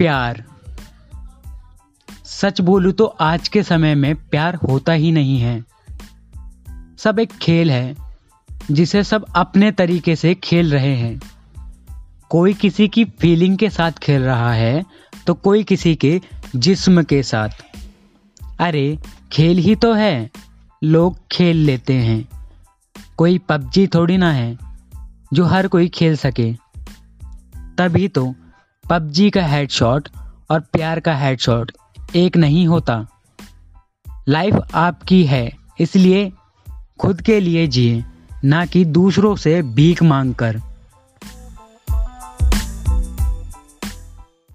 प्यार। सच बोलूँ तो आज के समय में प्यार होता ही नहीं है। सब एक खेल है, जिसे सब अपने तरीके से खेल रहे हैं। कोई किसी की फीलिंग के साथ खेल रहा है तो कोई किसी के जिस्म के साथ। अरे, खेल ही तो है, लोग खेल लेते हैं। कोई पबजी थोड़ी ना है, जो हर कोई खेल सके। तभी तो पबजी का हेडशॉट और प्यार का हेडशॉट एक नहीं होता। लाइफ आपकी है, इसलिए खुद के लिए जिए, ना कि दूसरों से भीख मांग कर